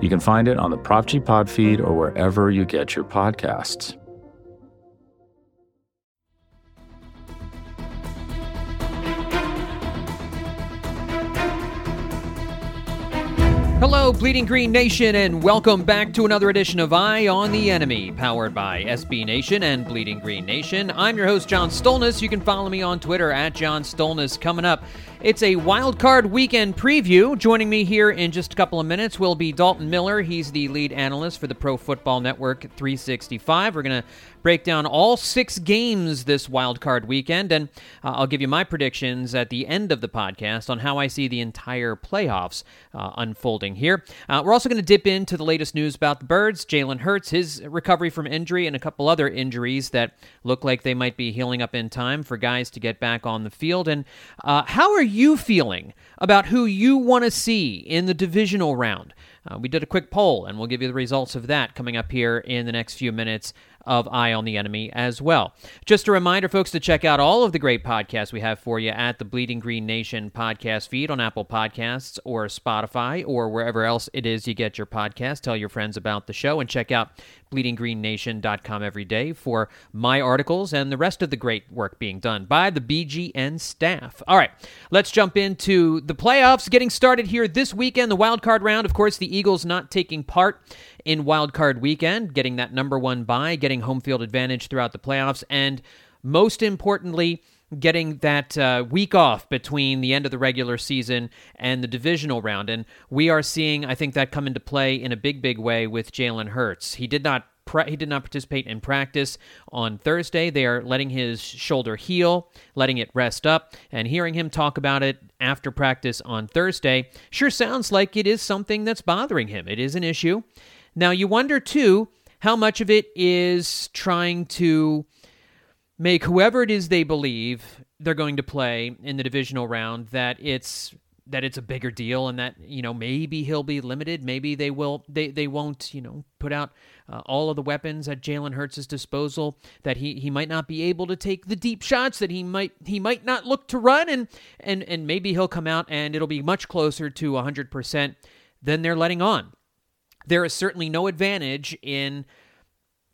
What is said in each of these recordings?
You can find it on the Prop G Pod feed or wherever you get your podcasts. Hello, Bleeding Green Nation, and welcome back to another edition of Eye on the Enemy, powered by SB Nation and Bleeding Green Nation. I'm your host, John Stolnis. You can follow me on Twitter at John Stolnis. Coming up, it's a wild card weekend preview. Joining me here in just a couple of minutes will be Dalton Miller. He's the lead analyst for the Pro Football Network 365. We're going to break down all six games this wild card weekend, and uh, I'll give you my predictions at the end of the podcast on how I see the entire playoffs uh, unfolding here. Uh, we're also going to dip into the latest news about the Birds, Jalen Hurts, his recovery from injury, and a couple other injuries that look like they might be healing up in time for guys to get back on the field. And uh, how are you feeling about who you want to see in the divisional round? Uh, we did a quick poll, and we'll give you the results of that coming up here in the next few minutes of Eye on the Enemy as well. Just a reminder, folks, to check out all of the great podcasts we have for you at the Bleeding Green Nation podcast feed on Apple Podcasts or Spotify or wherever else it is you get your podcast. Tell your friends about the show and check out bleedinggreennation.com every day for my articles and the rest of the great work being done by the BGN staff. All right, let's jump into the playoffs getting started here this weekend. The wild card round, of course, the Eagles not taking part in wild card weekend, getting that number one bye, getting home field advantage throughout the playoffs, and most importantly, getting that uh, week off between the end of the regular season and the divisional round. And we are seeing, I think, that come into play in a big, big way with Jalen Hurts. He did not. he did not participate in practice on Thursday. They are letting his shoulder heal, letting it rest up, and hearing him talk about it after practice on Thursday sure sounds like it is something that's bothering him. It is an issue. Now, you wonder, too, how much of it is trying to make whoever it is they believe they're going to play in the divisional round that it's that it's a bigger deal and that you know maybe he'll be limited. Maybe they will they they won't you know put out uh, all of the weapons at Jalen Hurts' disposal that he he might not be able to take the deep shots that he might he might not look to run and and and maybe he'll come out and it'll be much closer to 100% than they're letting on there is certainly no advantage in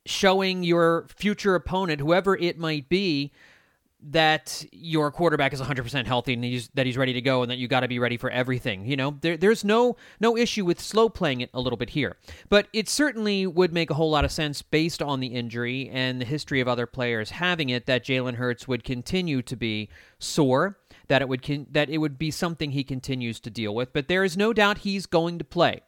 showing your future opponent, whoever it might be, that your quarterback is 100% healthy and he's, that he's ready to go and that you got to be ready for everything. You know, there, there's no no issue with slow playing it a little bit here, but it certainly would make a whole lot of sense based on the injury and the history of other players having it that Jalen Hurts would continue to be sore, that it would con- that it would be something he continues to deal with. But there is no doubt he's going to play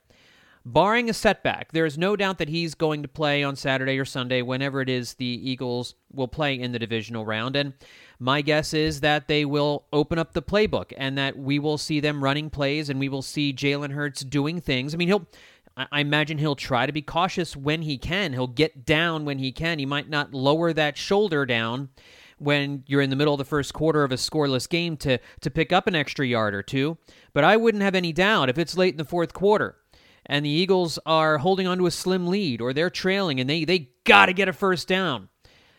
barring a setback, there is no doubt that he's going to play on Saturday or Sunday, whenever it is the Eagles will play in the divisional round. And my guess is that they will open up the playbook and that we will see them running plays and we will see Jalen Hurts doing things. I mean, he'll. I imagine he'll try to be cautious when he can. He'll get down when he can. He might not lower that shoulder down when you're in the middle of the first quarter of a scoreless game to to pick up an extra yard or two. But I wouldn't have any doubt if it's late in the fourth quarter and the Eagles are holding on to a slim lead or they're trailing and they, they got to get a first down,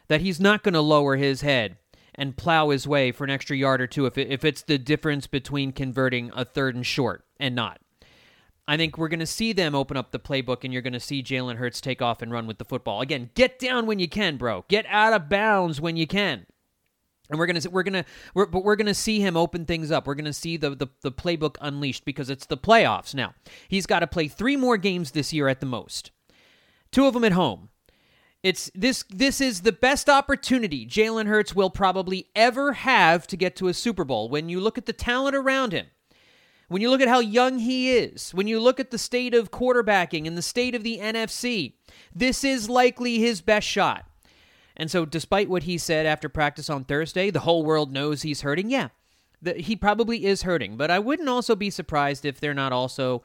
that he's not going to lower his head and plow his way for an extra yard or two if, it, if it's the difference between converting a third and short and not. I think we're going to see them open up the playbook and you're going to see Jalen Hurts take off and run with the football. Again, get down when you can, bro. Get out of bounds when you can and we're gonna we're gonna we're, but we're gonna see him open things up. We're gonna see the, the the playbook unleashed because it's the playoffs now. He's got to play three more games this year at the most, two of them at home. It's this this is the best opportunity Jalen Hurts will probably ever have to get to a Super Bowl. When you look at the talent around him, when you look at how young he is, when you look at the state of quarterbacking and the state of the NFC, this is likely his best shot. And so, despite what he said after practice on Thursday, the whole world knows he's hurting. Yeah, the, he probably is hurting, but I wouldn't also be surprised if they're not also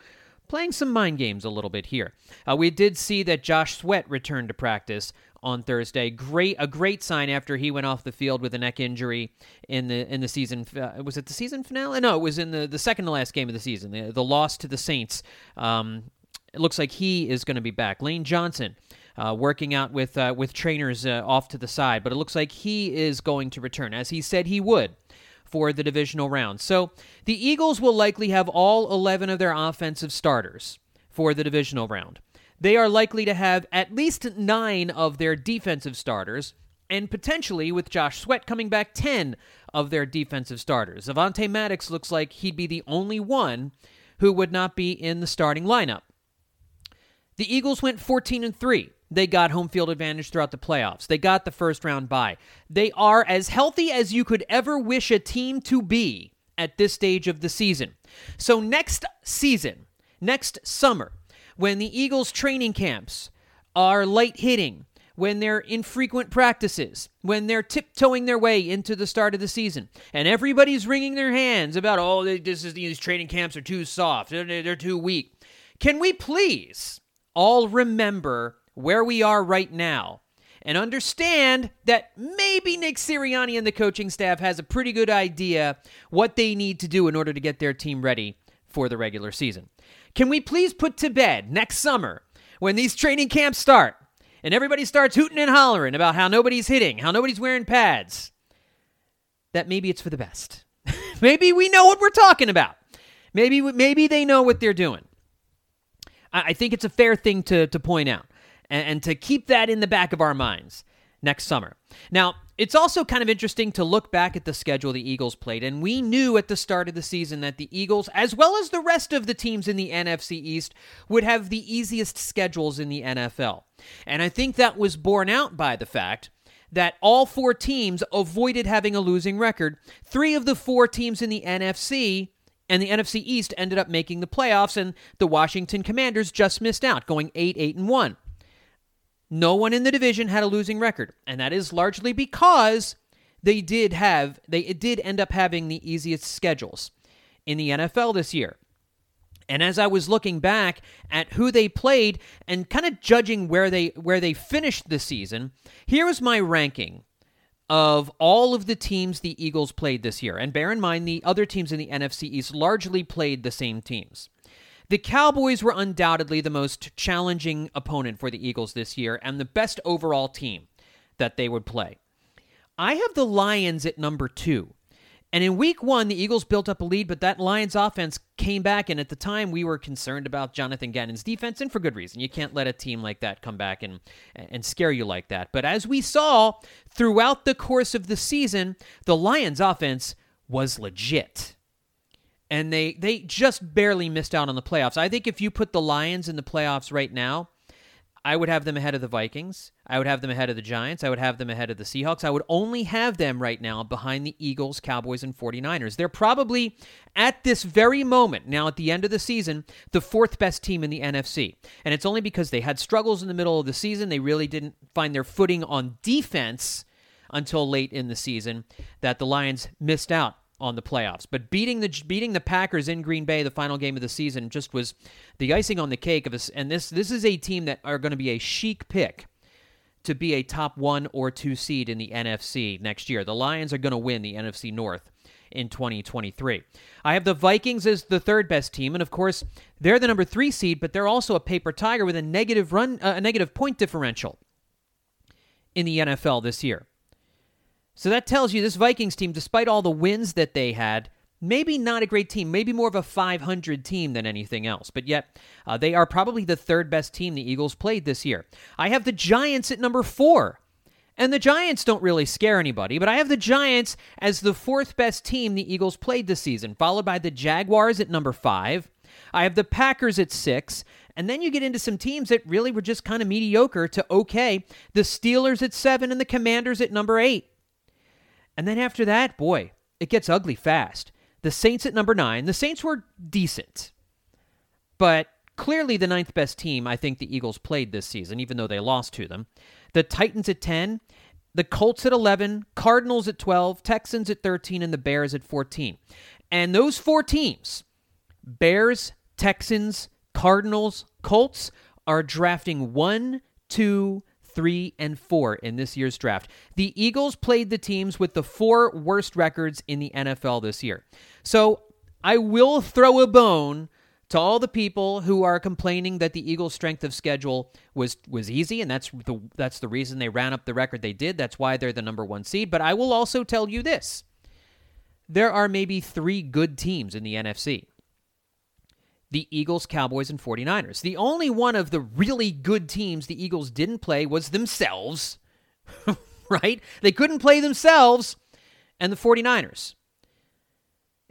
playing some mind games a little bit here. Uh, we did see that Josh Sweat returned to practice on Thursday. Great, a great sign after he went off the field with a neck injury in the in the season. Uh, was it the season finale? No, it was in the the second to last game of the season. The, the loss to the Saints. Um, it looks like he is going to be back. Lane Johnson. Uh, working out with uh, with trainers uh, off to the side, but it looks like he is going to return, as he said he would for the divisional round. So the Eagles will likely have all 11 of their offensive starters for the divisional round they are likely to have at least nine of their defensive starters, and potentially, with Josh Sweat coming back, 10 of their defensive starters. Avonte Maddox looks like he'd be the only one who would not be in the starting lineup. The Eagles went 14 and 3. They got home field advantage throughout the playoffs. They got the first round bye. They are as healthy as you could ever wish a team to be at this stage of the season. So next season, next summer, when the Eagles' training camps are light hitting, when they're infrequent practices, when they're tiptoeing their way into the start of the season, and everybody's wringing their hands about, oh, this is, these training camps are too soft, they're, they're too weak. Can we please all remember where we are right now and understand that maybe Nick Sirianni and the coaching staff has a pretty good idea what they need to do in order to get their team ready for the regular season. Can we please put to bed next summer when these training camps start and everybody starts hooting and hollering about how nobody's hitting, how nobody's wearing pads, that maybe it's for the best. maybe we know what we're talking about. Maybe maybe they know what they're doing. I, I think it's a fair thing to to point out and, and to keep that in the back of our minds next summer. Now, it's also kind of interesting to look back at the schedule the Eagles played, and we knew at the start of the season that the Eagles, as well as the rest of the teams in the NFC East, would have the easiest schedules in the NFL. And I think that was borne out by the fact that all four teams avoided having a losing record. Three of the four teams in the NFC and the NFC East ended up making the playoffs, and the Washington Commanders just missed out, going 8 8 and 1. No one in the division had a losing record, and that is largely because they did have they did end up having the easiest schedules in the NFL this year. And as I was looking back at who they played and kind of judging where they where they finished the season, here is my ranking of all of the teams the Eagles played this year. And bear in mind the other teams in the NFC East largely played the same teams. The Cowboys were undoubtedly the most challenging opponent for the Eagles this year and the best overall team that they would play. I have the Lions at number two. And in week one, the Eagles built up a lead, but that Lions offense came back. And at the time, we were concerned about Jonathan Gannon's defense, and for good reason. You can't let a team like that come back and, and scare you like that. But as we saw throughout the course of the season, the Lions offense was legit and they they just barely missed out on the playoffs. I think if you put the Lions in the playoffs right now, I would have them ahead of the Vikings. I would have them ahead of the Giants. I would have them ahead of the Seahawks. I would only have them right now behind the Eagles, Cowboys, and 49ers. They're probably, at this very moment, now at the end of the season, the fourth best team in the NFC. And it's only because they had struggles in the middle of the season. They really didn't find their footing on defense until late in the season that the Lions missed out on the playoffs. But beating the beating the Packers in Green Bay, the final game of the season, just was the icing on the cake of us. And this this is a team that are going to be a chic pick to be a top one or two seed in the NFC next year. The Lions are going to win the NFC North in 2023. I have the Vikings as the third best team, and of course they're the number three seed, but they're also a paper tiger with a negative run, uh, a negative point differential in the NFL this year. So that tells you this Vikings team, despite all the wins that they had, maybe not a great team, maybe more of a 500 team than anything else. But yet, uh, they are probably the third best team the Eagles played this year. I have the Giants at number four. And the Giants don't really scare anybody, but I have the Giants as the fourth best team the Eagles played this season, followed by the Jaguars at number five. I have the Packers at six, and then you get into some teams that really were just kind of mediocre to okay. The Steelers at seven and the Commanders at number eight. And then after that, boy, it gets ugly fast. The Saints at number nine. The Saints were decent, but clearly the ninth best team I think the Eagles played this season, even though they lost to them. The Titans at 10, the Colts at 11, Cardinals at 12, Texans at 13, and the Bears at 14. And those four teams Bears, Texans, Cardinals, Colts are drafting one, two, three, and four in this year's draft. The Eagles played the teams with the four worst records in the NFL this year. So I will throw a bone to all the people who are complaining that the Eagles' strength of schedule was was easy, and that's the that's the reason they ran up the record they did. That's why they're the number one seed. But I will also tell you this: there are maybe three good teams in the NFC. The Eagles, Cowboys, and 49ers. The only one of the really good teams the Eagles didn't play was themselves, right? They couldn't play themselves and the 49ers.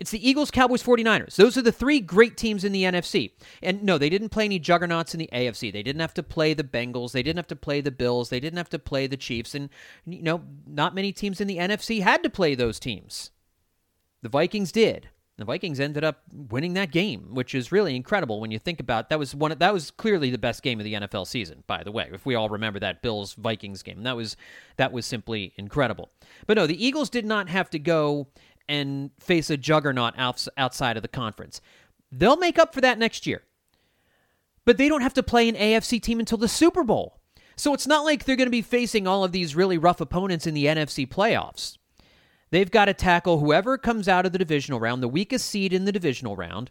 It's the Eagles, Cowboys, 49ers. Those are the three great teams in the NFC. And no, they didn't play any juggernauts in the AFC. They didn't have to play the Bengals. They didn't have to play the Bills. They didn't have to play the Chiefs. And, you know, not many teams in the NFC had to play those teams. The Vikings did. The Vikings ended up winning that game, which is really incredible when you think about that was one that was clearly the best game of the NFL season, by the way. If we all remember that Bills Vikings game, that was that was simply incredible. But no, the Eagles did not have to go and face a juggernaut outside of the conference. They'll make up for that next year. But they don't have to play an AFC team until the Super Bowl. So it's not like they're going to be facing all of these really rough opponents in the NFC playoffs. They've got to tackle whoever comes out of the divisional round, the weakest seed in the divisional round,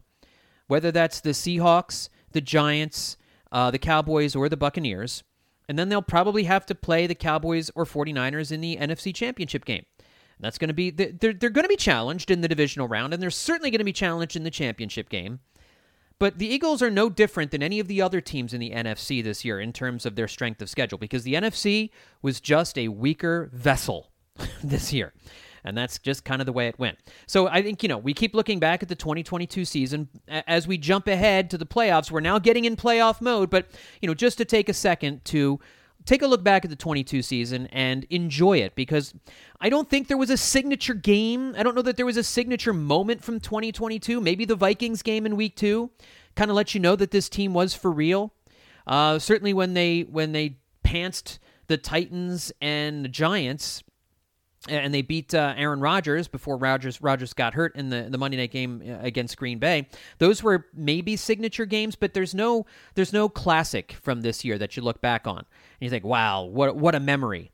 whether that's the Seahawks, the Giants, uh, the Cowboys, or the Buccaneers. And then they'll probably have to play the Cowboys or 49ers in the NFC Championship game. That's going to be they're they're going to be challenged in the divisional round, and they're certainly going to be challenged in the championship game. But the Eagles are no different than any of the other teams in the NFC this year in terms of their strength of schedule, because the NFC was just a weaker vessel this year. And that's just kind of the way it went. So I think, you know, we keep looking back at the 2022 season. As we jump ahead to the playoffs, we're now getting in playoff mode. But, you know, just to take a second to take a look back at the 22 season and enjoy it because I don't think there was a signature game. I don't know that there was a signature moment from 2022. Maybe the Vikings game in week 2 kind of let you know that this team was for real. Uh, certainly when they when they pantsed the Titans and the Giants and they beat uh, Aaron Rodgers before Rodgers Rodgers got hurt in the, the Monday night game uh, against Green Bay. Those were maybe signature games, but there's no there's no classic from this year that you look back on and you think, "Wow, what what a memory."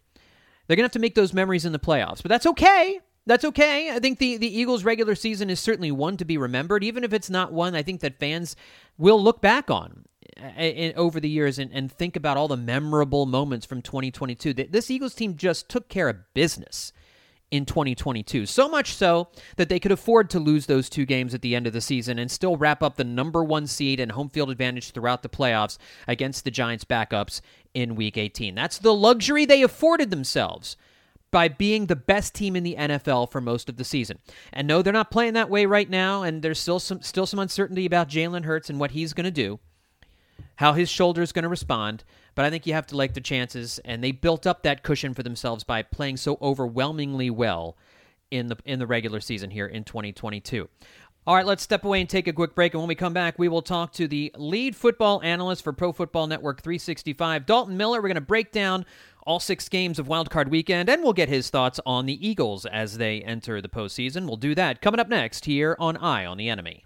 They're gonna have to make those memories in the playoffs, but that's okay. That's okay. I think the, the Eagles' regular season is certainly one to be remembered, even if it's not one I think that fans will look back on uh, over the years and, and think about all the memorable moments from 2022. This Eagles team just took care of business in 2022. So much so that they could afford to lose those two games at the end of the season and still wrap up the number one seed and home field advantage throughout the playoffs against the Giants' backups in Week 18. That's the luxury they afforded themselves by being the best team in the NFL for most of the season. And no, they're not playing that way right now, and there's still some still some uncertainty about Jalen Hurts and what he's going to do, how his shoulder is going to respond but I think you have to like the chances, and they built up that cushion for themselves by playing so overwhelmingly well in the in the regular season here in 2022. All right, let's step away and take a quick break. And when we come back, we will talk to the lead football analyst for Pro Football Network 365, Dalton Miller. We're going to break down all six games of Wildcard Weekend, and we'll get his thoughts on the Eagles as they enter the postseason. We'll do that coming up next here on Eye on the Enemy.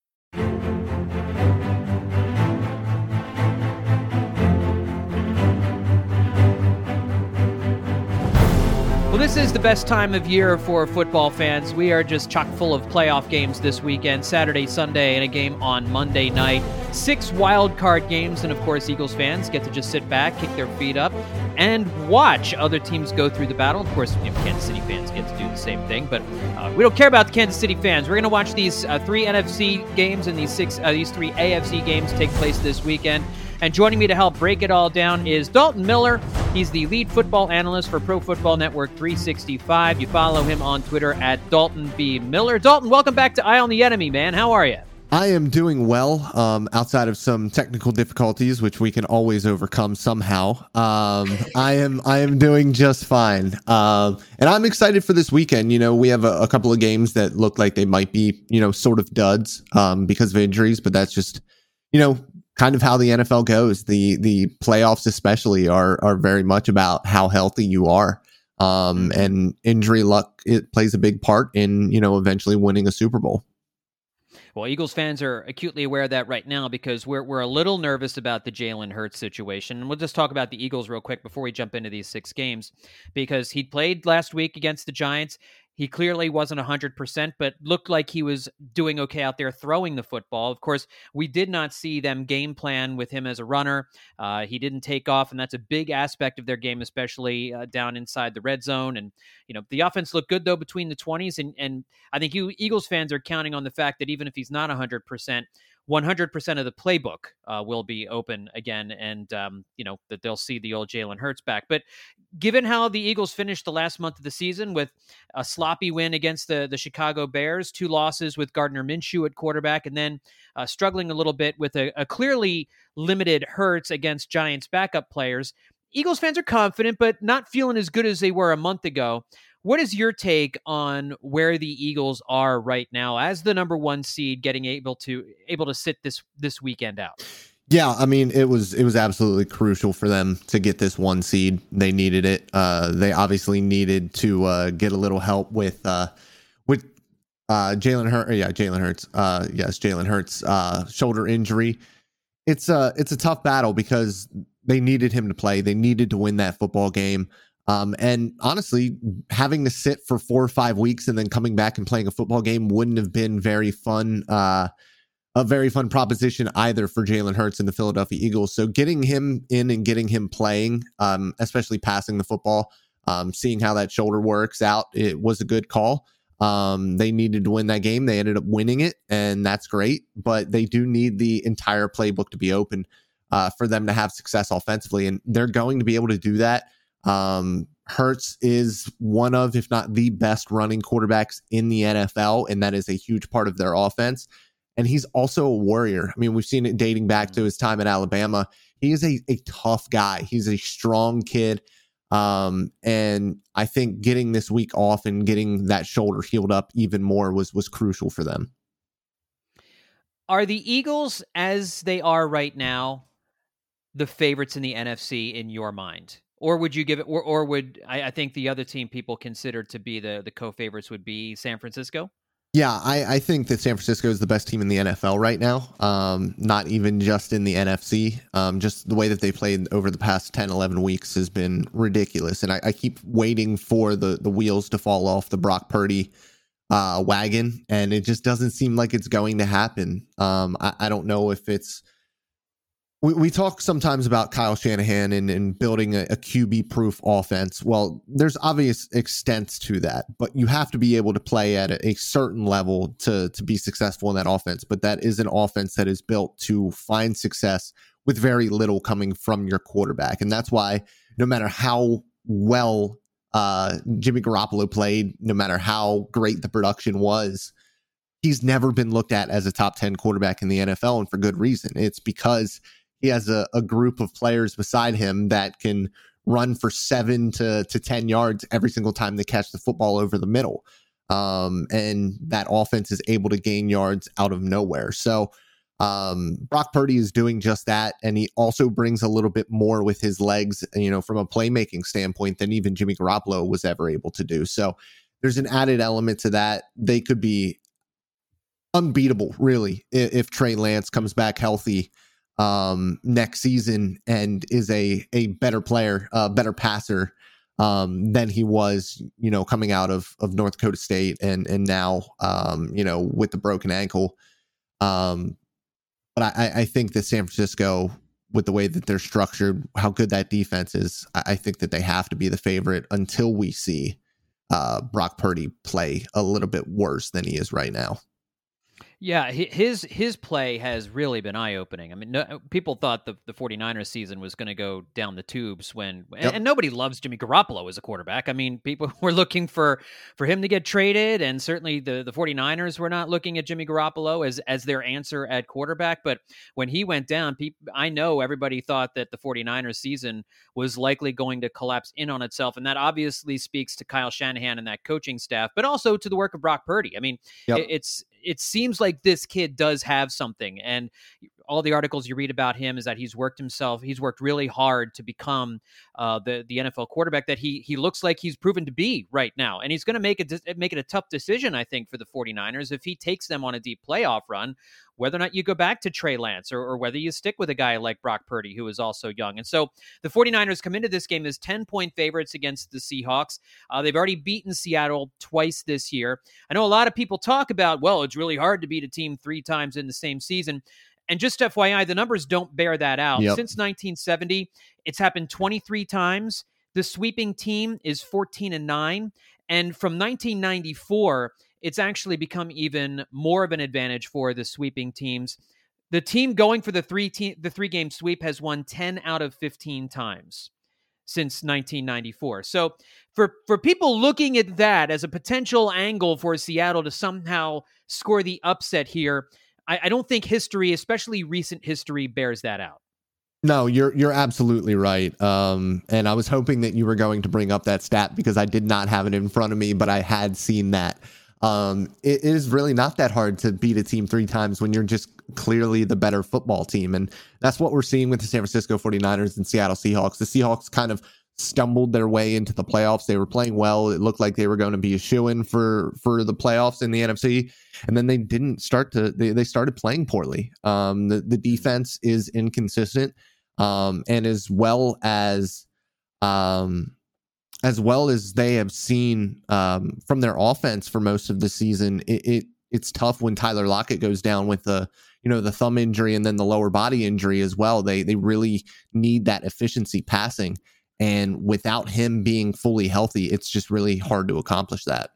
This is the best time of year for football fans. We are just chock full of playoff games this weekend Saturday, Sunday, and a game on Monday night. Six wild card games, and of course, Eagles fans get to just sit back, kick their feet up, and watch other teams go through the battle. Of course, you know, Kansas City fans get to do the same thing, but uh, we don't care about the Kansas City fans. We're going to watch these uh, three NFC games and these six, uh, these three AFC games take place this weekend. And joining me to help break it all down is Dalton Miller. He's the lead football analyst for Pro Football Network 365. You follow him on Twitter at Dalton B. Miller. Dalton, welcome back to Eye on the Enemy, man. How are you? I am doing well, um, outside of some technical difficulties, which we can always overcome somehow. Um, I am I am doing just fine, um, and I'm excited for this weekend. You know, we have a, a, couple of games that look like they might be, you know, sort of duds um, because of injuries, but that's just, you know, kind of how the NFL goes. The the playoffs especially are are very much about how healthy you are. Um, mm-hmm. and injury luck it plays a big part in you know eventually winning a Super Bowl. Well, Eagles fans are acutely aware of that right now because we're we're a little nervous about the Jalen Hurts situation. And we'll just talk about the Eagles real quick before we jump into these six games, because he played last week against the Giants. He clearly wasn't 100%, but looked like he was doing okay out there throwing the football. Of course, we did not see them game plan with him as a runner. Uh, he didn't take off, and that's a big aspect of their game, especially uh, down inside the red zone. And, you know, the offense looked good, though, between the 20s. And, and I think you Eagles fans are counting on the fact that even if he's not 100%, 100% of the playbook uh, will be open again, and um, you know that they'll see the old Jalen Hurts back. But given how the Eagles finished the last month of the season with a sloppy win against the the Chicago Bears, two losses with Gardner Minshew at quarterback, and then uh, struggling a little bit with a, a clearly limited Hurts against Giants backup players, Eagles fans are confident, but not feeling as good as they were a month ago. What is your take on where the Eagles are right now as the number one seed, getting able to able to sit this this weekend out? Yeah, I mean it was it was absolutely crucial for them to get this one seed. They needed it. Uh, they obviously needed to uh, get a little help with uh, with uh, Jalen Hurts. Yeah, Jalen Hurts. Uh, yes, Jalen Hurts. Uh, shoulder injury. It's a it's a tough battle because they needed him to play. They needed to win that football game. Um, and honestly, having to sit for four or five weeks and then coming back and playing a football game wouldn't have been very fun. Uh, a very fun proposition either for Jalen Hurts and the Philadelphia Eagles. So getting him in and getting him playing, um, especially passing the football, um, seeing how that shoulder works out, it was a good call. Um, they needed to win that game. They ended up winning it, and that's great. But they do need the entire playbook to be open uh, for them to have success offensively, and they're going to be able to do that um, Hurts is one of, if not the best running quarterbacks in the NFL, and that is a huge part of their offense. And he's also a warrior. I mean, we've seen it dating back to his time at Alabama. He is a, a tough guy. He's a strong kid. Um, and I think getting this week off and getting that shoulder healed up even more was was crucial for them. Are the Eagles, as they are right now, the favorites in the NFC in your mind? Or would you give it or, or would I, I, think the other team people consider to be the the co-favorites would be san francisco? Yeah I, I think that san francisco is the best team in the nfl right now. Um, not even just in the nfc um, just the way that they played over the past 10 11 weeks has been ridiculous. And i, I keep waiting for the the wheels to fall off the brock purdy uh, wagon. And it just doesn't seem like it's going to happen. Um, I, I don't know if it's we, we talk sometimes about Kyle Shanahan and, and building a, a QB proof offense. Well, there's obvious extents to that, but you have to be able to play at a, a certain level to, to be successful in that offense. But that is an offense that is built to find success with very little coming from your quarterback. And that's why no matter how well uh, Jimmy Garoppolo played, no matter how great the production was, he's never been looked at as a top 10 quarterback in the NFL. And for good reason. It's because he has a, a group of players beside him that can run for seven to, to 10 yards every single time they catch the football over the middle. Um, and that offense is able to gain yards out of nowhere. So, um, Brock Purdy is doing just that. And he also brings a little bit more with his legs, you know, from a playmaking standpoint than even Jimmy Garoppolo was ever able to do. So, there's an added element to that. They could be unbeatable, really, if, if Trey Lance comes back healthy um, next season and is a a better player, a better passer um, than he was, you know, coming out of of North Dakota State and and now, um, you know, with the broken ankle. Um, but I, I think that San Francisco, with the way that they're structured, how good that defense is, I, I think that they have to be the favorite until we see uh, Brock Purdy play a little bit worse than he is right now. Yeah, his his play has really been eye opening. I mean, no, people thought the, the 49ers season was going to go down the tubes when, yep. and, and, nobody loves Jimmy Garoppolo as a quarterback. I mean, people were looking for for him to get traded, and certainly the, the 49ers were not looking at Jimmy Garoppolo as as their answer at quarterback. But when he went down, people, I know everybody thought that the 49ers season was likely going to collapse in on itself, and that obviously speaks to Kyle Shanahan and that coaching staff, but also to the work of Brock Purdy. I mean, yep. it, it's it seems like this kid does have something and all the articles you read about him is that he's worked himself he's worked really hard to become uh, the the NFL quarterback that he he looks like he's proven to be right now and he's going to make it make it a tough decision I think for the 49ers if he takes them on a deep playoff run whether or not you go back to Trey Lance or, or, whether you stick with a guy like Brock Purdy, who is also young. And so the 49ers come into this game as 10 point favorites against the Seahawks. Uh, they've already beaten Seattle twice this year. I know a lot of people talk about, well, it's really hard to beat a team three times in the same season. And just FYI, the numbers don't bear that out. Yep. Since 1970, it's happened 23 times. The sweeping team is 14 and 9. And from 1994, it's actually become even more of an advantage for the sweeping teams. The team going for the three te- the three game sweep has won 10 out of 15 times since 1994. So for for people looking at that as a potential angle for Seattle to somehow score the upset here, I, I don't think history, especially recent history, bears that out. No, you're you're absolutely right. Um, and I was hoping that you were going to bring up that stat because I did not have it in front of me, but I had seen that um, it is really not that hard to beat a team three times when you're just clearly the better football team. And that's what we're seeing with the San Francisco 49ers and Seattle Seahawks. The Seahawks kind of stumbled their way into the playoffs. They were playing well. It looked like they were going to be a shoo in for for the playoffs in the NFC, and then they didn't start to. They, they started playing poorly. Um, the the defense is inconsistent, um, and as well as um, as well as they have seen um, from their offense for most of the season, it, it, it's tough when Tyler Lockett goes down with the you know the thumb injury and then the lower body injury as well. They they really need that efficiency passing, and without him being fully healthy, it's just really hard to accomplish that.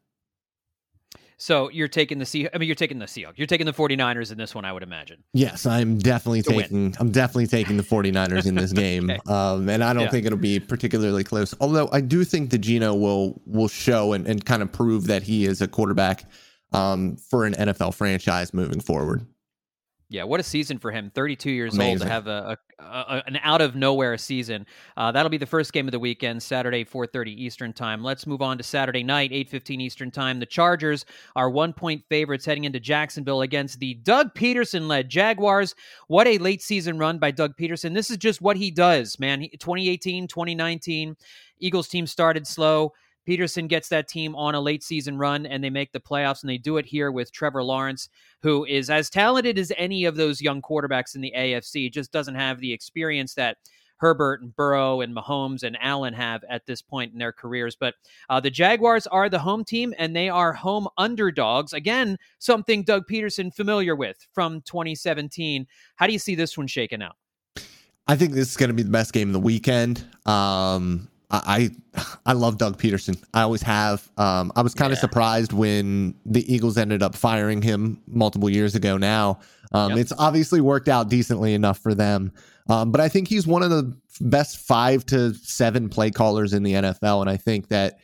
So you're taking the Sea I mean you're taking the Seahawks. You're taking the 49ers in this one, I would imagine. Yes, I'm definitely to taking win. I'm definitely taking the 49ers in this game. okay. Um, and I don't yeah. think it'll be particularly close. Although I do think that Geno will will show and, and kind of prove that he is a quarterback um, for an NFL franchise moving forward. Yeah, what a season for him. 32 years Amazing. old to have a, a, a, an out of nowhere season. Uh, that'll be the first game of the weekend, Saturday 4:30 Eastern Time. Let's move on to Saturday night, 8:15 Eastern Time. The Chargers are 1-point favorites heading into Jacksonville against the Doug Pederson-led Jaguars. What a late season run by Doug Pederson! This is just what he does, man. 2018, 2019, Eagles team started slow Pederson gets that team on a late season run and they make the playoffs, and they do it here with Trevor Lawrence, who is as talented as any of those young quarterbacks in the AFC, just doesn't have the experience that Herbert and Burrow and Mahomes and Allen have at this point in their careers. But uh, the Jaguars are the home team and they are home underdogs. Again, something Doug Pederson familiar with from 2017. How do you see this one shaking out? I think this is going to be the best game of the weekend. Um, I I love Doug Pederson. I always have. Um, I was kind of yeah. surprised when the Eagles ended up firing him multiple years ago. Now um, yep. it's obviously worked out decently enough for them. Um, but I think he's one of the best five to seven play callers in the NFL, and I think that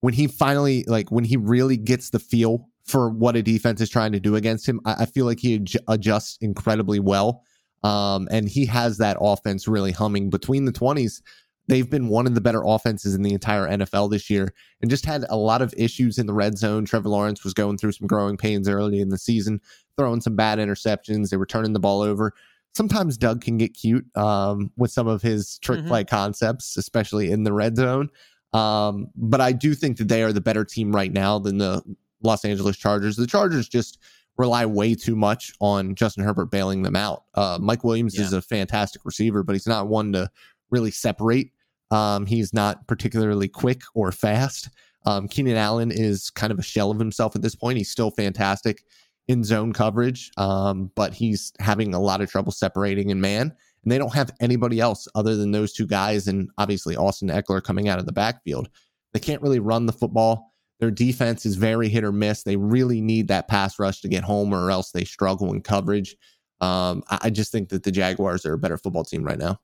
when he finally like when he really gets the feel for what a defense is trying to do against him, I, I feel like he adjusts incredibly well. Um, and he has that offense really humming between the 20s. They've been one of the better offenses in the entire NFL this year and just had a lot of issues in the red zone. Trevor Lawrence was going through some growing pains early in the season, throwing some bad interceptions. They were turning the ball over. Sometimes Doug can get cute um, with some of his trick mm-hmm. play concepts, especially in the red zone. Um, but I do think that they are the better team right now than the Los Angeles Chargers. The Chargers just rely way too much on Justin Herbert bailing them out. Uh, Mike Williams yeah. is a fantastic receiver, but he's not one to really separate Um, he's not particularly quick or fast. Um, Keenan Allen is kind of a shell of himself at this point. He's still fantastic in zone coverage, um, but he's having a lot of trouble separating in man. And they don't have anybody else other than those two guys, and obviously Austin Ekeler coming out of the backfield. They can't really run the football. Their defense is very hit or miss. They really need that pass rush to get home, or else they struggle in coverage. Um, I, I just think that the Jaguars are a better football team right now.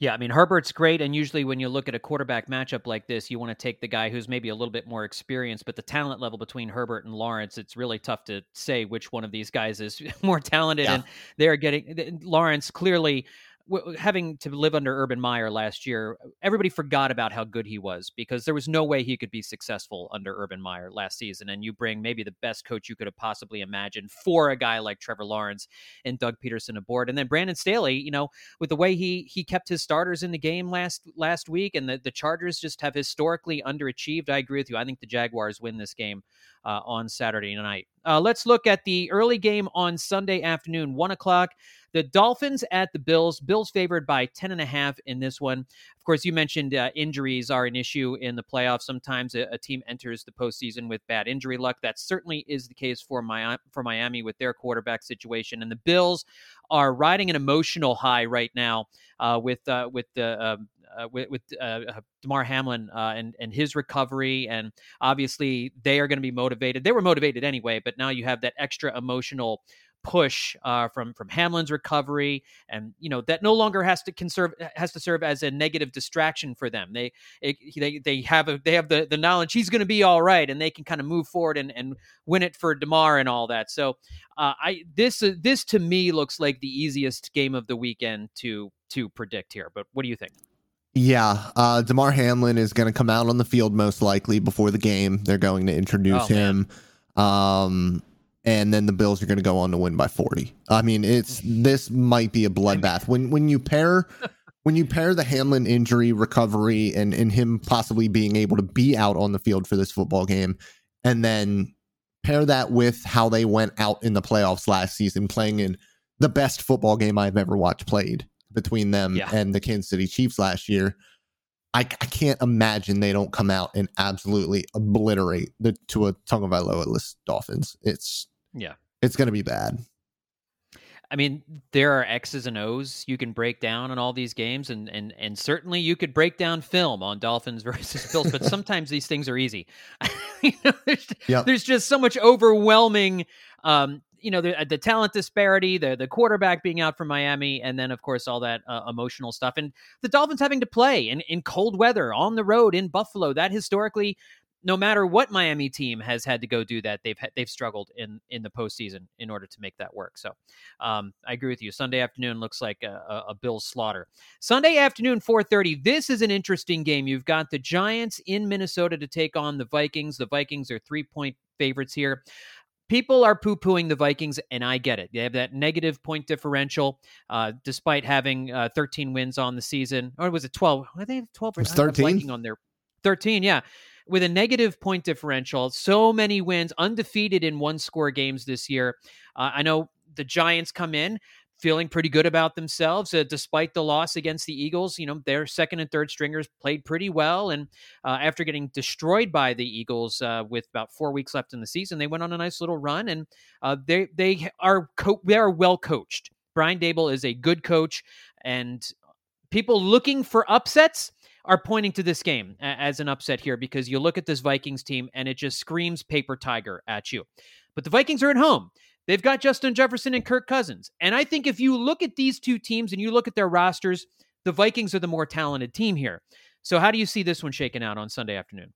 Yeah, I mean Herbert's great, and usually when you look at a quarterback matchup like this, you want to take the guy who's maybe a little bit more experienced. But the talent level between Herbert and Lawrence, it's really tough to say which one of these guys is more talented. Yeah. And they're getting Lawrence clearly having to live under Urban Meyer last year, everybody forgot about how good he was because there was no way he could be successful under Urban Meyer last season. And you bring maybe the best coach you could have possibly imagined for a guy like Trevor Lawrence and Doug Pederson aboard. And then Brandon Staley, you know, with the way he he kept his starters in the game last last week, and the, the Chargers just have historically underachieved. I agree with you. I think the Jaguars win this game uh, on Saturday night. Uh, let's look at the early game on Sunday afternoon, one o'clock. The Dolphins at the Bills. Bills favored by 10.5 in this one. Of course, you mentioned uh, injuries are an issue in the playoffs. Sometimes a, a, team enters the postseason with bad injury luck. That certainly is the case for, my, for Miami with their quarterback situation. And the Bills are riding an emotional high right now uh, with, uh, with the. Um, uh, with, with uh, uh Damar Hamlin uh, and and his recovery, and obviously they are going to be motivated. They were motivated anyway, but now you have that extra emotional push uh, from from Hamlin's recovery, and you know that no longer has to conserve has to serve as a negative distraction for them. They it, they they have a, they have the the knowledge he's going to be all right, and they can kind of move forward and and win it for Damar and all that. So uh, I this uh, this to me looks like the easiest game of the weekend to to predict here. But what do you think? Yeah, uh, Damar Hamlin is going to come out on the field most likely before the game. They're going to introduce oh, him. Um, and then the Bills are going to go on to win by 40. I mean, it's this might be a bloodbath. When when you pair when you pair the Hamlin injury recovery and and him possibly being able to be out on the field for this football game and then pair that with how they went out in the playoffs last season playing in the best football game I've ever watched played between them yeah. and the Kansas City Chiefs last year. I, I, can't imagine they don't come out and absolutely obliterate the Tua Tagovailoa list Dolphins. It's yeah. It's going to be bad. I mean, there are X's and O's you can break down on all these games, and and and certainly you could break down film on Dolphins versus Bills. but sometimes these things are easy. you know, there's, yep. there's just so much overwhelming. Um, you know, the, the talent disparity, the the quarterback being out from Miami, and then of course all that uh, emotional stuff, and the Dolphins having to play in in cold weather on the road in Buffalo. That historically no matter what Miami team has had to go do that, they've they've struggled in in the postseason in order to make that work. So um, I agree with you. Sunday afternoon looks like a, a, Bill slaughter. Sunday afternoon, four thirty. This is an interesting game. You've got the Giants in Minnesota to take on the Vikings. The Vikings are three point favorites here. People are poo pooing the Vikings, and I get it. They have that negative point differential, uh, despite having uh, 13 wins on the season. Or was it 12? Are they have 12? It's 13. on their 13, yeah with a negative point differential, so many wins, undefeated in one score games this year. Uh, I know the Giants come in feeling pretty good about themselves uh, despite the loss against the Eagles. You know, their second and third stringers played pretty well. And uh, after getting destroyed by the Eagles uh, with about four weeks left in the season, they went on a nice little run and uh, they, they are, co- they are well coached. Brian Daboll is a good coach and people looking for upsets are pointing to this game as an upset here because you look at this Vikings team and it just screams paper tiger at you. But the Vikings are at home. They've got Justin Jefferson and Kirk Cousins. And I think if you look at these two teams and you look at their rosters, the Vikings are the more talented team here. So how do you see this one shaking out on Sunday afternoon?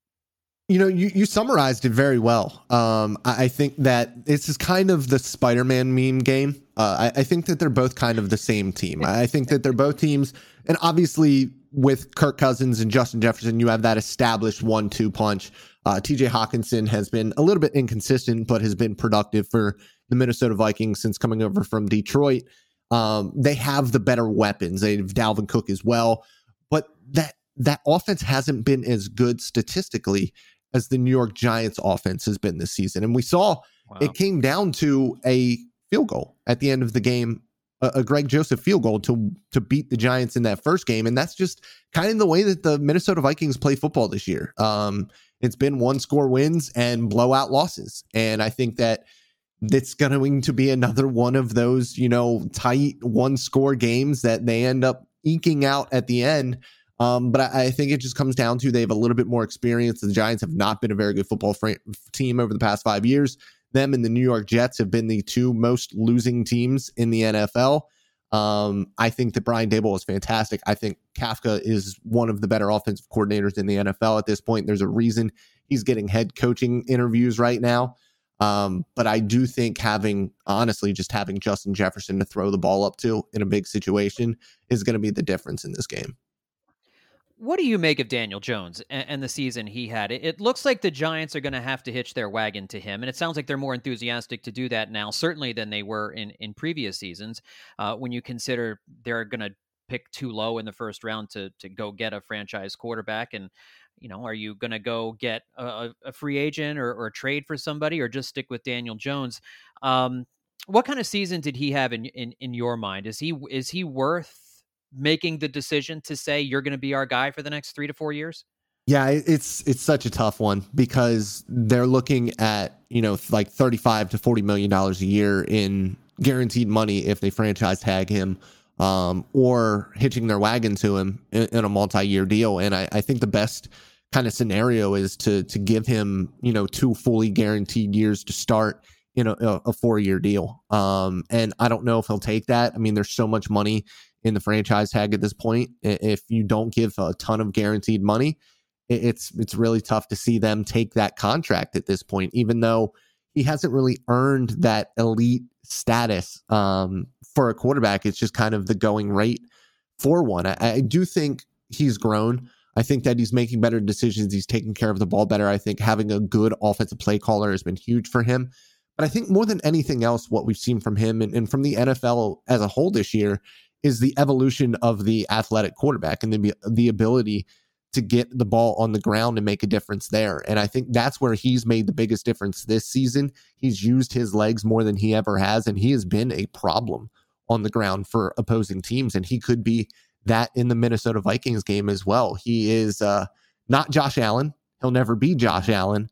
You know, you, you summarized it very well. Um, I, I, think that this is kind of the Spider Man meme game. Uh, I, I, think that they're both kind of the same team. I think that they're both teams, and obviously with Kirk Cousins and Justin Jefferson, you have that established one two punch. Uh, TJ Hockenson has been a little bit inconsistent, but has been productive for the Minnesota Vikings since coming over from Detroit. Um, they have the better weapons. They have Dalvin Cook as well, but that that offense hasn't been as good statistically as the New York Giants offense has been this season. And we saw wow. it came down to a field goal at the end of the game a, a Greg Joseph field goal to to beat the Giants in that first game, and that's just kind of the way that the Minnesota Vikings play football this year. Um, it's been one score wins and blowout losses, and I think that it's going to be another one of those you know tight one score games that they end up eking out at the end. Um, but I, I, think it just comes down to they have a little bit more experience. The Giants have not been a very good football team over the past five years. Them and the New York Jets have been the two most losing teams in the NFL. Um, I think that Brian Daboll is fantastic. I think Kafka is one of the better offensive coordinators in the NFL at this point. There's a reason he's getting head coaching interviews right now. Um, but I do think having, honestly, just having Justin Jefferson to throw the ball up to in a big situation is going to be the difference in this game. What do you make of Daniel Jones and, and the season he had? It, it, looks like the Giants are going to have to hitch their wagon to him, and it sounds like they're more enthusiastic to do that now, certainly than they were in in previous seasons. Uh, when you consider they're going to pick too low in the first round to to go get a franchise quarterback, and you know, are you going to go get a, a free agent or, or, trade for somebody, or just stick with Daniel Jones? Um, what kind of season did he have in, in in your mind? Is he is he worth making the decision to say you're going to be our guy for the next three to four years? Yeah, it's it's such a tough one because they're looking at you know like thirty five to forty million dollars a year in guaranteed money if they franchise tag him, um, or hitching their wagon to him in, in a multi year deal. And I, I think the best kind of scenario is to to give him you know two fully guaranteed years to start in a, a four year deal. Um, and I don't know if he'll take that. I mean, there's so much money in the franchise tag at this point. If you don't give a ton of guaranteed money, it's it's really tough to see them take that contract at this point, even though he hasn't really earned that elite status um, for a quarterback. It's just kind of the going rate for one. I, I do think he's grown. I think that he's making better decisions. He's taking care of the ball better. I think having a good offensive play caller has been huge for him. But I think more than anything else, what we've seen from him and, and from the NFL as a whole this year is the evolution of the athletic quarterback and the the ability to get the ball on the ground and make a difference there. And I think that's where he's made the biggest difference this season. He's used his legs more than he ever has, and he has been a problem on the ground for opposing teams. And he could be that in the Minnesota Vikings game as well. He is uh, not Josh Allen. He'll never be Josh Allen,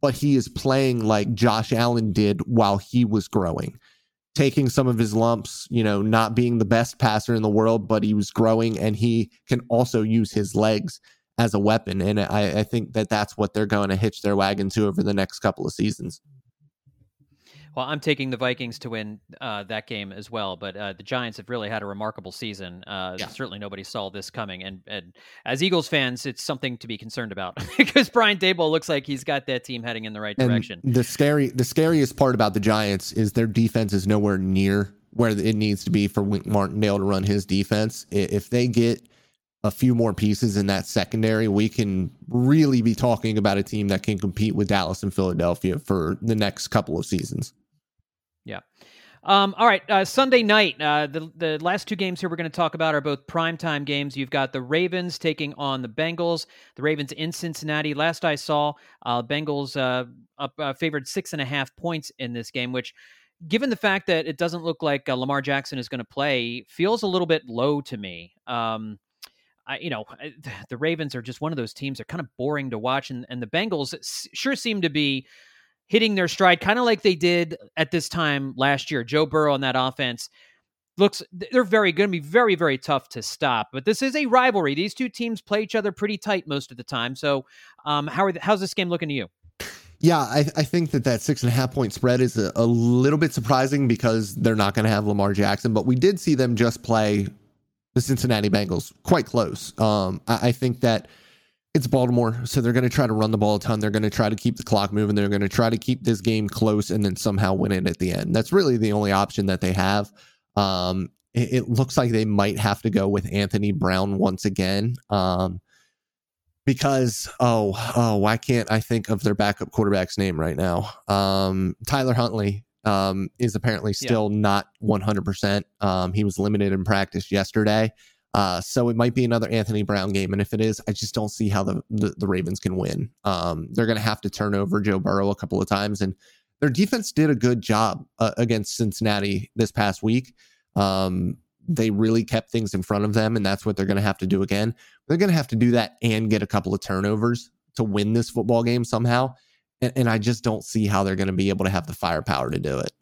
but he is playing like Josh Allen did while he was growing taking some of his lumps, you know, not being the best passer in the world, but he was growing and he can also use his legs as a weapon. And I, I think that that's what they're going to hitch their wagon to over the next couple of seasons. Well, I'm taking the Vikings to win uh, that game as well, but uh, the Giants have really had a remarkable season. Uh, yeah. Certainly, nobody saw this coming, and and as Eagles fans, it's something to be concerned about because Brian Daboll looks like he's got that team heading in the right and direction. The scary, the scariest part about the Giants is their defense is nowhere near where it needs to be for Wink Martindale to run his defense. If they get a few more pieces in that secondary, we can really be talking about a team that can compete with Dallas and Philadelphia for the next couple of seasons. Yeah. Um, all right, uh, Sunday night. Uh, the the last two games here we're going to talk about are both primetime games. You've got the Ravens taking on the Bengals. The Ravens in Cincinnati. Last I saw, uh, Bengals uh, up uh, favored six and a half points in this game, which, given the fact that it doesn't look like uh, Lamar Jackson is going to play, feels a little bit low to me. Um, I, you know, the Ravens are just one of those teams. They're kind of boring to watch, and, and the Bengals sure seem to be hitting their stride, kind of like they did at this time last year. Joe Burrow on that offense looks they're very going to be very very tough to stop. But this is a rivalry. These two teams play each other pretty tight most of the time. So, um, how are the, how's this game looking to you? Yeah, I, I, think that that six and a half point spread is a, a little bit surprising because they're not going to have Lamar Jackson, but we did see them just play the Cincinnati Bengals quite close. Um, I, I think that it's Baltimore, so they're going to try to run the ball a ton. They're going to try to keep the clock moving. They're going to try to keep this game close and then somehow win it at the end. That's really the only option that they have. Um, it, it, looks like they might have to go with Anthony Brown once again. Um, because oh oh why can't I think of their backup quarterback's name right now? Um, Tyler Huntley um, is apparently still yeah. not 100%. Um, he was limited in practice yesterday. Uh, so it might be another Anthony Brown game, and if it is, I just don't see how the the, the Ravens can win. Um, they're going to have to turn over Joe Burrow a couple of times, and their defense did a good job uh, against Cincinnati this past week. Um, they really kept things in front of them, and that's what they're going to have to do again. They're going to have to do that and get a couple of turnovers to win this football game somehow. And, and I just don't see how they're going to be able to have the firepower to do it.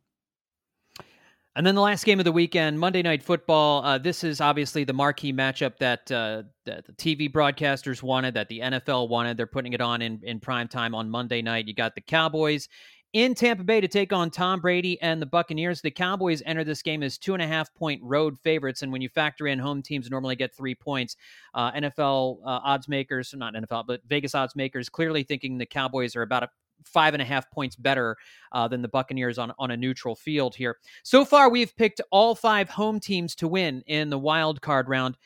And then the last game of the weekend, Monday Night Football. Uh, this is obviously the marquee matchup that, uh, that the TV broadcasters wanted, that the NFL wanted. They're putting it on in, in prime time on Monday night. You got the Cowboys in Tampa Bay to take on Tom Brady and the Buccaneers. The Cowboys enter this game as two and a half point road favorites. And when you factor in home teams normally get three points, uh, NFL uh, odds makers, not NFL, but Vegas odds makers, clearly thinking the Cowboys are about a five and a half points better uh, than the Buccaneers on, on a neutral field here. So far, we've picked all five home teams to win in the wild card round.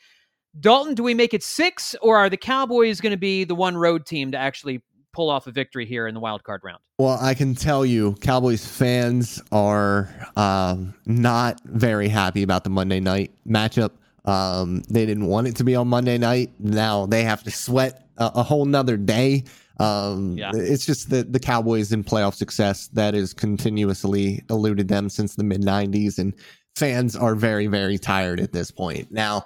Dalton, do we make it six, or are the Cowboys going to be the one road team to actually pull off a victory here in the wild card round? Well, I can tell you, Cowboys fans are um, not very happy about the Monday night matchup. Um, they didn't want it to be on Monday night. Now they have to sweat a, a whole nother day. Um, yeah. It's just that the Cowboys in playoff success that has continuously eluded them since the mid 90s. And fans are very, very tired at this point. Now,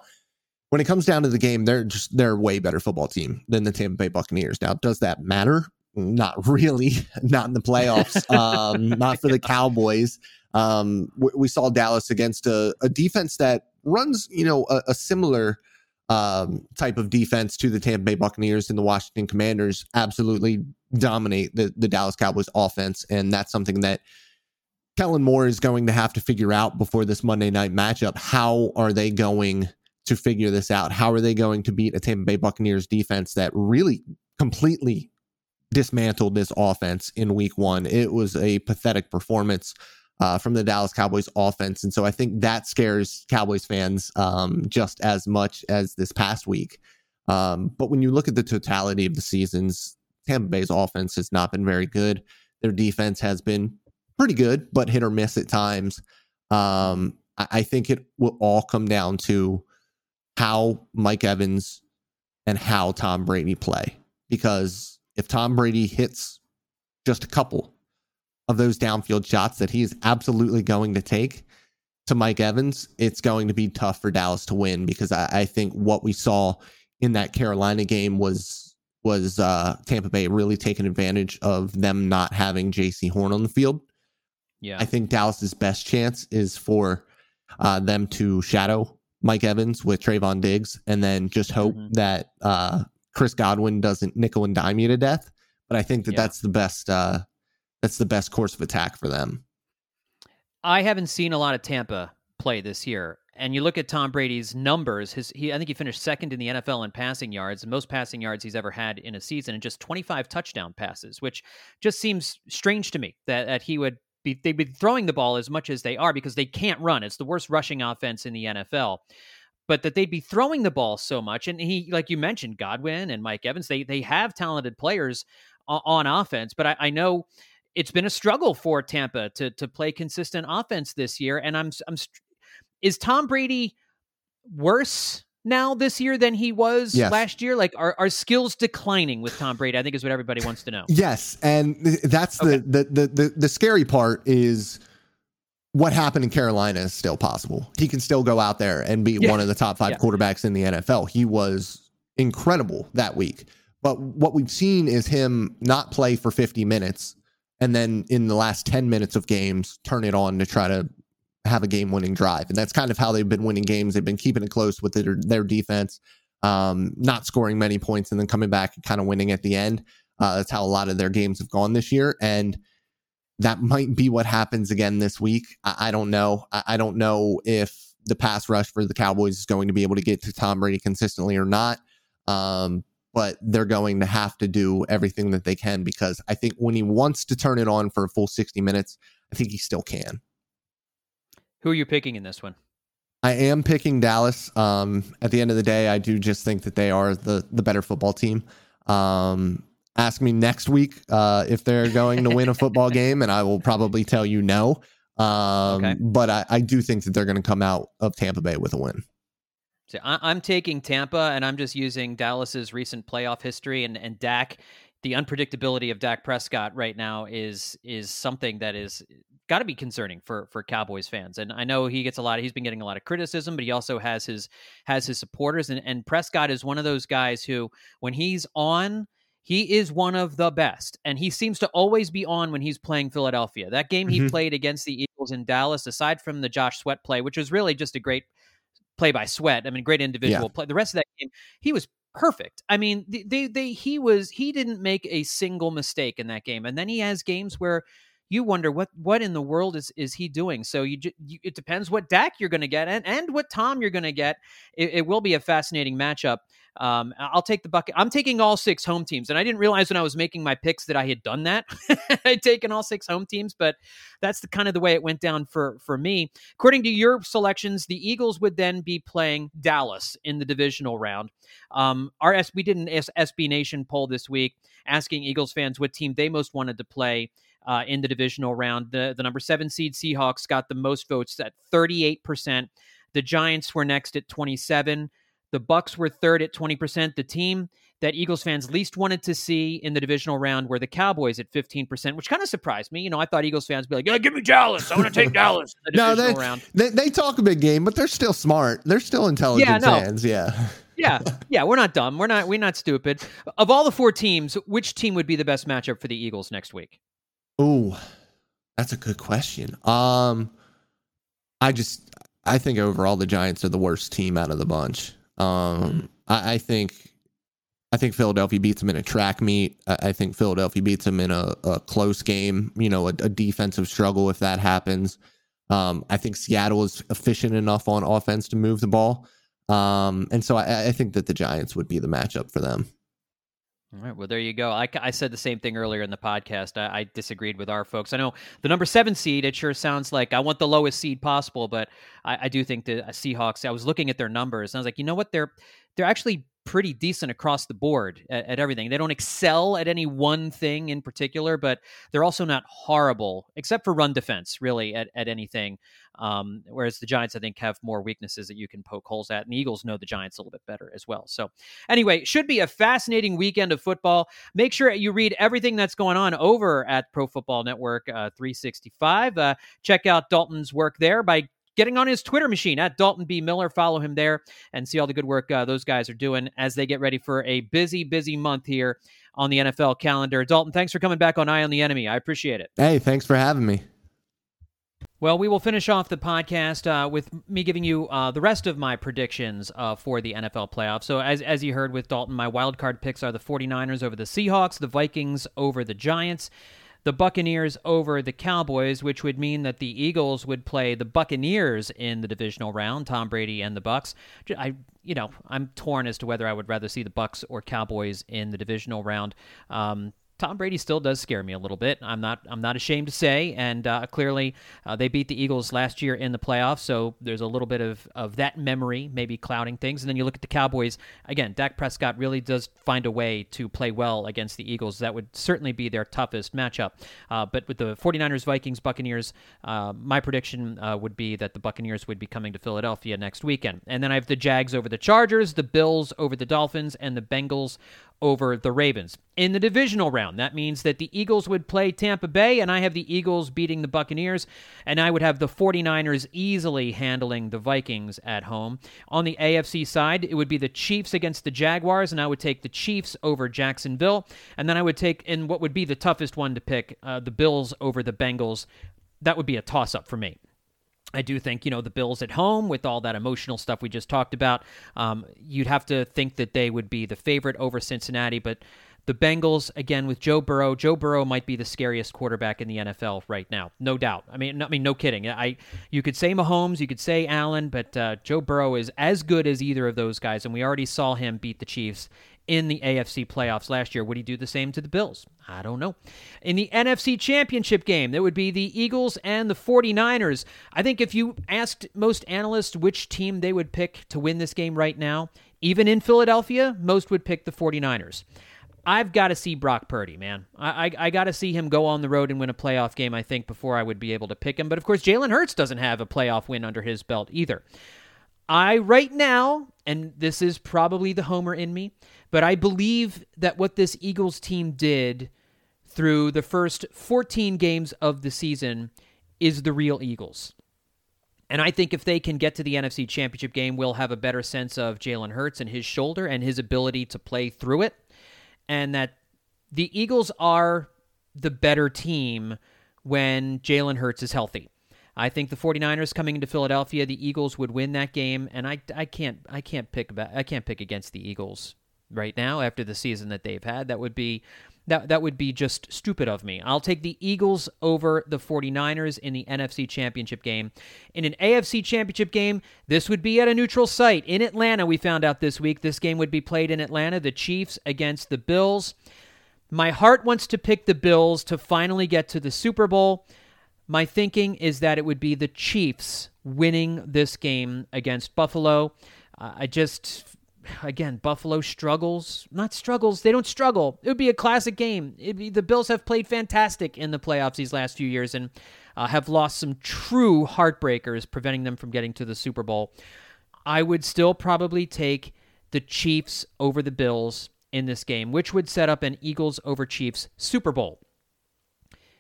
when it comes down to the game, they're just they're a way better football team than the Tampa Bay Buccaneers. Now, does that matter? Not really. not in the playoffs. um, not for the Cowboys. Um, we, we, saw Dallas against a, a, defense that runs, you know, a, a similar um, type of defense to the Tampa Bay Buccaneers and the Washington Commanders. Absolutely dominate the the Dallas Cowboys offense, and that's something that Kellen Moore is going to have to figure out before this Monday night matchup. How are they going? to figure this out. How are they going to beat a Tampa Bay Buccaneers defense that really completely dismantled this offense in week one? It was a pathetic performance uh, from the Dallas Cowboys offense. And so I think that scares Cowboys fans um, just as much as this past week. Um, but when you look at the totality of the seasons, Tampa Bay's offense has not been very good. Their defense has been pretty good, but hit or miss at times. Um, I, I think it will all come down to how Mike Evans and how Tom Brady play. Because if Tom Brady hits just a couple of those downfield shots that he is absolutely going to take to Mike Evans, it's going to be tough for Dallas to win because I, I think what we saw in that Carolina game was was uh, Tampa Bay really taking advantage of them not having Jaycee Horn on the field. Yeah, I think Dallas's best chance is for uh, them to shadow Mike Evans with Trevon Diggs, and then just hope mm-hmm. that uh, Chris Godwin doesn't nickel and dime you to death. But I think that yeah. that's the best. That's the best course of attack for them. I haven't seen a lot of Tampa play this year, and you look at Tom Brady's numbers. His, he, I think he finished second in the NFL in passing yards, the most passing yards he's ever had in a season, and just 25 touchdown passes, which just seems strange to me that, that he would be they'd be throwing the ball as much as they are because they can't run. It's the worst rushing offense in the NFL. But that they'd be throwing the ball so much, and he, like you mentioned, Godwin and Mike Evans, they they have talented players on offense. But I, I know it's been a struggle for Tampa to to play consistent offense this year. And I'm I'm is Tom Brady worse now this year than he was yes. last year? Like, are, are skills declining with Tom Brady? I think is what everybody wants to know. Yes, and that's okay. the, the, the the scary part is what happened in Carolina is still possible. He can still go out there and be yeah. one of the top five yeah. quarterbacks in the NFL. He was incredible that week. But what we've seen is him not play for 50 minutes and then in the last 10 minutes of games turn it on to try to have a game winning drive. And that's kind of how they've been winning games. They've been keeping it close with their, their defense, um, not scoring many points and then coming back and kind of winning at the end. Uh, that's how a lot of their games have gone this year. And that might be what happens again this week. I, I don't know. I, I, don't know if the pass rush for the Cowboys is going to be able to get to Tom Brady consistently or not. Um, but they're going to have to do everything that they can because I think when he wants to turn it on for a full 60 minutes, I think he still can. Who are you picking in this one? I am picking Dallas. Um, at the end of the day, I do just think that they are the the better football team. Um, ask me next week uh, if they're going to win a football game, and I will probably tell you no. Um, okay. But I, I do think that they're going to come out of Tampa Bay with a win. I, am taking Tampa, and I'm just using Dallas's recent playoff history and and Dak. The unpredictability of Dak Prescott right now is is something that is got to be concerning for for Cowboys fans. And I know he gets a lot. Of, He's been getting a lot of criticism, but he also has his has his supporters. And, and Prescott is one of those guys who, when he's on, he is one of the best, and he seems to always be on when he's playing Philadelphia. That game he mm-hmm. played against the Eagles in Dallas, aside from the Josh Sweat play, which was really just a great play by Sweat. I mean, great individual yeah. play. The rest of that game, he was perfect. I mean, they, they, they he was he didn't make a single mistake in that game, and then he has games where you wonder what what in the world is is he doing. So you, you it depends what Dak you're going to get and and what Tom you're going to get. It, it, will be a fascinating matchup. Um, I'll take the bucket. I'm taking all six home teams, and I didn't realize when I was making my picks that I had done that. I'd taken all six home teams, but that's the kind of the way it went down for for me. According to your selections, the Eagles would then be playing Dallas in the divisional round. Um, our S, we did an SB Nation poll this week asking Eagles fans what team they most wanted to play uh, in the divisional round. The, the number seven seed Seahawks got the most votes at 38%. The Giants were next at 27. The Bucks were third at 20%. The team that Eagles fans least wanted to see in the divisional round were the Cowboys at 15%, which kind of surprised me. You know, I thought Eagles fans would be like, yeah, give me Dallas. I want to take Dallas. The no, they, round. They, they talk a big game, but they're still smart. They're still intelligent yeah, no. fans. Yeah. yeah, yeah, we're not dumb. We're not we're not stupid. Of all the four teams, which team would be the best matchup for the Eagles next week? Oh, that's a good question. Um, I just I think overall the Giants are the worst team out of the bunch. Um, I, I think I think Philadelphia beats them in a track meet. I, I think Philadelphia beats them in a, a close game. You know, a, a, defensive struggle if that happens. Um, I think Seattle is efficient enough on offense to move the ball. Um, and so I, I think that the Giants would be the matchup for them. All right. Well, there you go. I, I said the same thing earlier in the podcast. I, I, disagreed with our folks. I know the number seven seed, it sure sounds like I want the lowest seed possible, but I, I do think the Seahawks, I was looking at their numbers and I was like, you know what? They're, they're actually pretty decent across the board at, at, everything. They don't excel at any one thing in particular, but they're also not horrible, except for run defense, really, at, at anything. Um, whereas the Giants, I think, have more weaknesses that you can poke holes at. And the Eagles know the Giants a little bit better as well. So, anyway, should be a fascinating weekend of football. Make sure you read everything that's going on over at Pro Football Network uh, 365. Uh, check out Dalton's work there by getting on his Twitter machine at Dalton B. Miller. Follow him there and see all the good work uh, those guys are doing as they get ready for a busy, busy month here on the NFL calendar. Dalton, thanks for coming back on Eye on the Enemy. I appreciate it. Hey, thanks for having me. Well, we will finish off the podcast uh, with me giving you uh, the rest of my predictions uh, for the NFL playoffs. So, as, as you heard with Dalton, my wild card picks are the 49ers over the Seahawks, the Vikings over the Giants, the Buccaneers over the Cowboys, which would mean that the Eagles would play the Buccaneers in the divisional round, Tom Brady and the Bucks. I you know, I'm torn as to whether I would rather see the Bucks or Cowboys in the divisional round. Um, Tom Brady still does scare me a little bit. I'm not. I'm not ashamed to say, and uh, clearly uh, they beat the Eagles last year in the playoffs, so there's a little bit of of that memory maybe clouding things. And then you look at the Cowboys again. Dak Prescott really does find a way to play well against the Eagles. That would certainly be their toughest matchup. Uh, but with the 49ers, Vikings, Buccaneers, uh, my prediction uh, would be that the Buccaneers would be coming to Philadelphia next weekend. And then I have the Jags over the Chargers, the Bills over the Dolphins, and the Bengals over the Ravens. In the divisional round, that means that the Eagles would play Tampa Bay, and I have the Eagles beating the Buccaneers, and I would have the 49ers easily handling the Vikings at home. On the AFC side, it would be the Chiefs against the Jaguars, and I would take the Chiefs over Jacksonville. And then I would take, in what would be the toughest one to pick, uh, the Bills over the Bengals. That would be a toss up for me. I do think, you know, the Bills at home with all that emotional stuff we just talked about, um, you'd have to think that they would be the favorite over Cincinnati. But the Bengals, again, with Joe Burrow, Joe Burrow might be the scariest quarterback in the NFL right now, no doubt. I mean, I mean, no kidding. I, you could say Mahomes, you could say Allen, but uh, Joe Burrow is as good as either of those guys, and we already saw him beat the Chiefs in the AFC playoffs last year. Would he do the same to the Bills? I don't know. In the NFC Championship game, there would be the Eagles and the 49ers. I think if you asked most analysts which team they would pick to win this game right now, even in Philadelphia, most would pick the 49ers. I've got to see Brock Purdy, man. I, I, I got to see him go on the road and win a playoff game, I think, before I would be able to pick him. But of course, Jalen Hurts doesn't have a playoff win under his belt either. I, right now, and this is probably the homer in me, but I believe that what this Eagles team did through the first 14 games of the season is the real Eagles. And I think if they can get to the NFC Championship game, we'll have a better sense of Jalen Hurts and his shoulder and his ability to play through it. And that the Eagles are the better team when Jalen Hurts is healthy. I think the 49ers coming into Philadelphia, the Eagles would win that game, and I, I can't I can't pick I can't pick against the Eagles right now after the season that they've had. That would be that that would be just stupid of me. I'll take the Eagles over the 49ers in the NFC Championship game. In an AFC Championship game, this would be at a neutral site in Atlanta. We found out this week this game would be played in Atlanta, the Chiefs against the Bills. My heart wants to pick the Bills to finally get to the Super Bowl. My thinking is that it would be the Chiefs winning this game against Buffalo. Uh, I just, again, Buffalo struggles. Not struggles, they don't struggle. It would be a classic game. Be, the Bills have played fantastic in the playoffs these last few years and uh, have lost some true heartbreakers, preventing them from getting to the Super Bowl. I would still probably take the Chiefs over the Bills in this game, which would set up an Eagles over Chiefs Super Bowl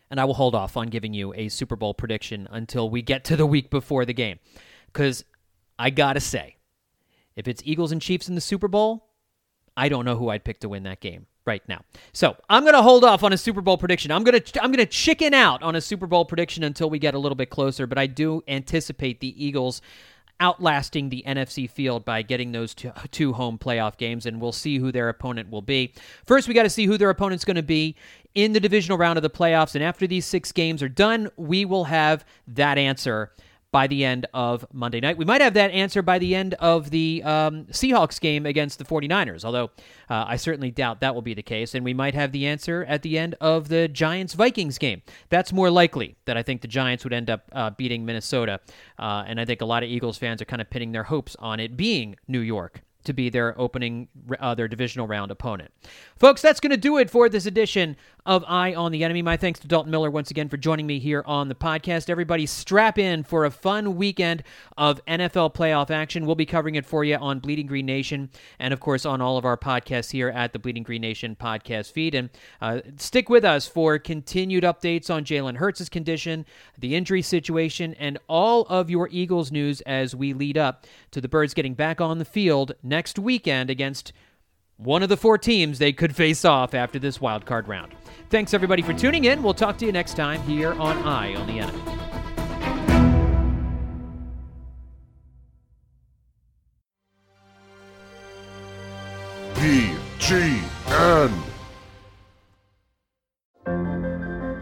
and I will hold off on giving you a Super Bowl prediction until we get to the week before the game. Because I got to say, if it's Eagles and Chiefs in the Super Bowl, I don't know who I'd pick to win that game right now. So I'm to hold off on a Super Bowl prediction. I'm to I'm to chicken out on a Super Bowl prediction until we get a little bit closer. But I do anticipate the Eagles outlasting the NFC field by getting those two, two, home playoff games, and we'll see who their opponent will be. First, we got to see who their opponent's going to be in the divisional round of the playoffs, and after these six games are done, we will have that answer by the end of Monday night. We might have that answer by the end of the um, Seahawks game against the 49ers, although uh, I certainly doubt that will be the case. And we might have the answer at the end of the Giants Vikings game. That's more likely that I think the Giants would end up uh, beating Minnesota. Uh, and I think a lot of Eagles fans are kind of pinning their hopes on it being New York to be their opening, uh, their divisional round opponent. Folks, that's going to do it for this edition of Eye on the Enemy. My thanks to Dalton Miller once again for joining me here on the podcast. Everybody, strap in for a fun weekend of NFL playoff action. We'll be covering it for you on Bleeding Green Nation and, of course, on all of our podcasts here at the Bleeding Green Nation podcast feed. And uh, stick with us for continued updates on Jalen Hurts' condition, the injury situation, and all of your Eagles news as we lead up to the Birds getting back on the field next weekend against one of the four teams they could face off after this wild card round. Thanks everybody for tuning in. We'll talk to you next time here on Eye on the Enemy. BGN.